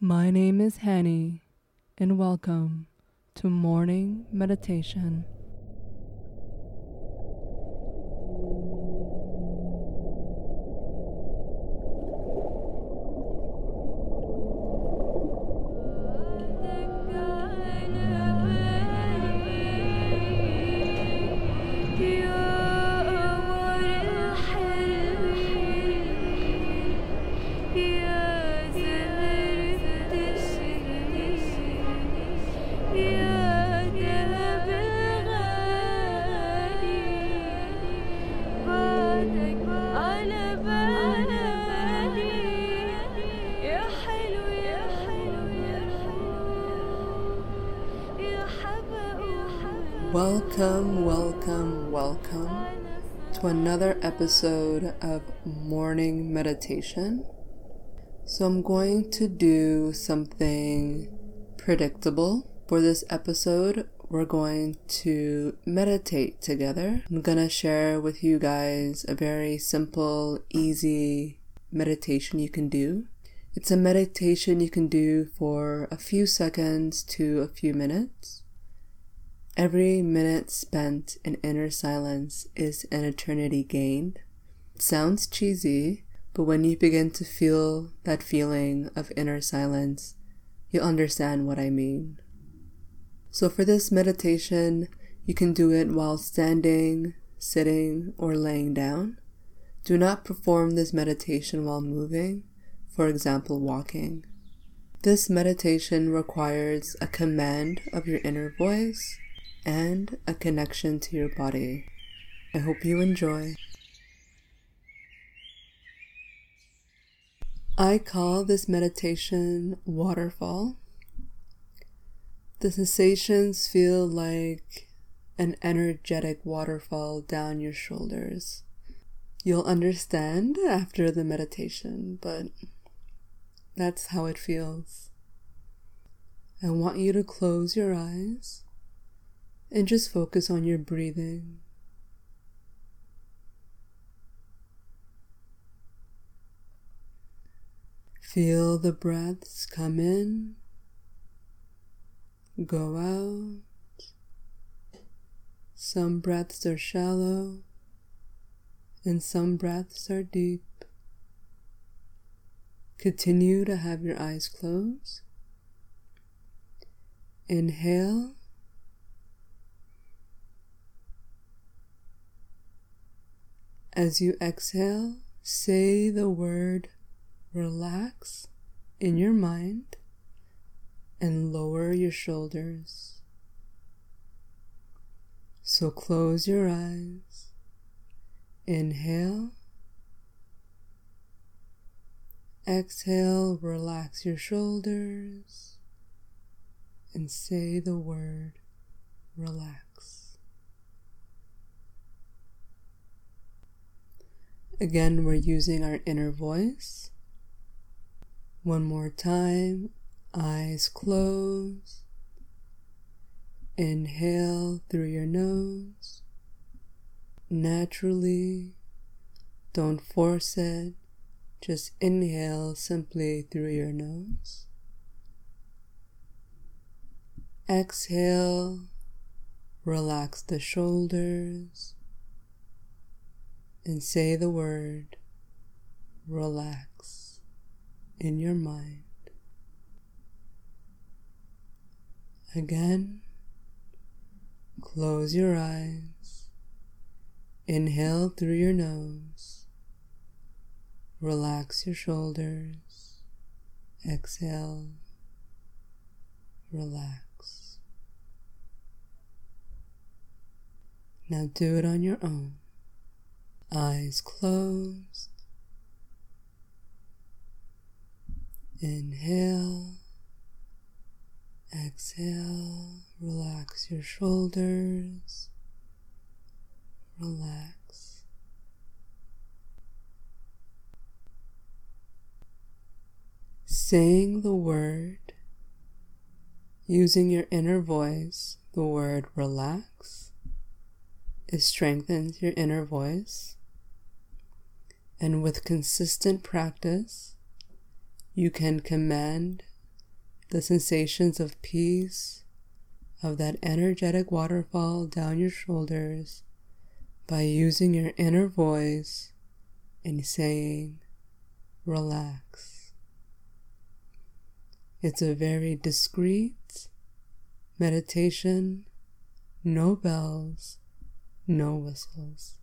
My name is Hani, and welcome to Morning Meditation. Welcome, welcome, welcome to another episode of Morning Meditation. So, I'm going to do something predictable. For this episode, we're going to meditate together. I'm gonna share with you guys a very simple, easy meditation you can do. It's a meditation you can do for a few seconds to a few minutes. Every minute spent in inner silence is an eternity gained. It sounds cheesy, but when you begin to feel that feeling of inner silence, you'll understand what I mean. So, for this meditation, you can do it while standing, sitting, or laying down. Do not perform this meditation while moving, for example, walking. This meditation requires a command of your inner voice and a connection to your body. I hope you enjoy. I call this meditation waterfall. The sensations feel like an energetic waterfall down your shoulders. You'll understand after the meditation, but that's how it feels. I want you to close your eyes and just focus on your breathing. Feel the breaths come in, go out. Some breaths are shallow, and some breaths are deep. Continue to have your eyes closed. Inhale As you exhale, say the word relax in your mind and lower your shoulders. So close your eyes. Inhale. Exhale, relax your shoulders and say the word relax. Again, we're using our inner voice. One more time, eyes closed. Inhale through your nose. Naturally, don't force it. Just inhale simply through your nose. Exhale, relax the shoulders and say the word relax in your mind. Again, close your eyes, inhale through your nose, relax your shoulders, exhale, relax. Now do it on your own eyes closed. Inhale, exhale, relax your shoulders, relax. Saying the word, using your inner voice, the word relax, it strengthens your inner voice and with consistent practice, you can command the sensations of peace, of that energetic waterfall down your shoulders by using your inner voice and saying, relax. It's a very discreet meditation, no bells, no whistles.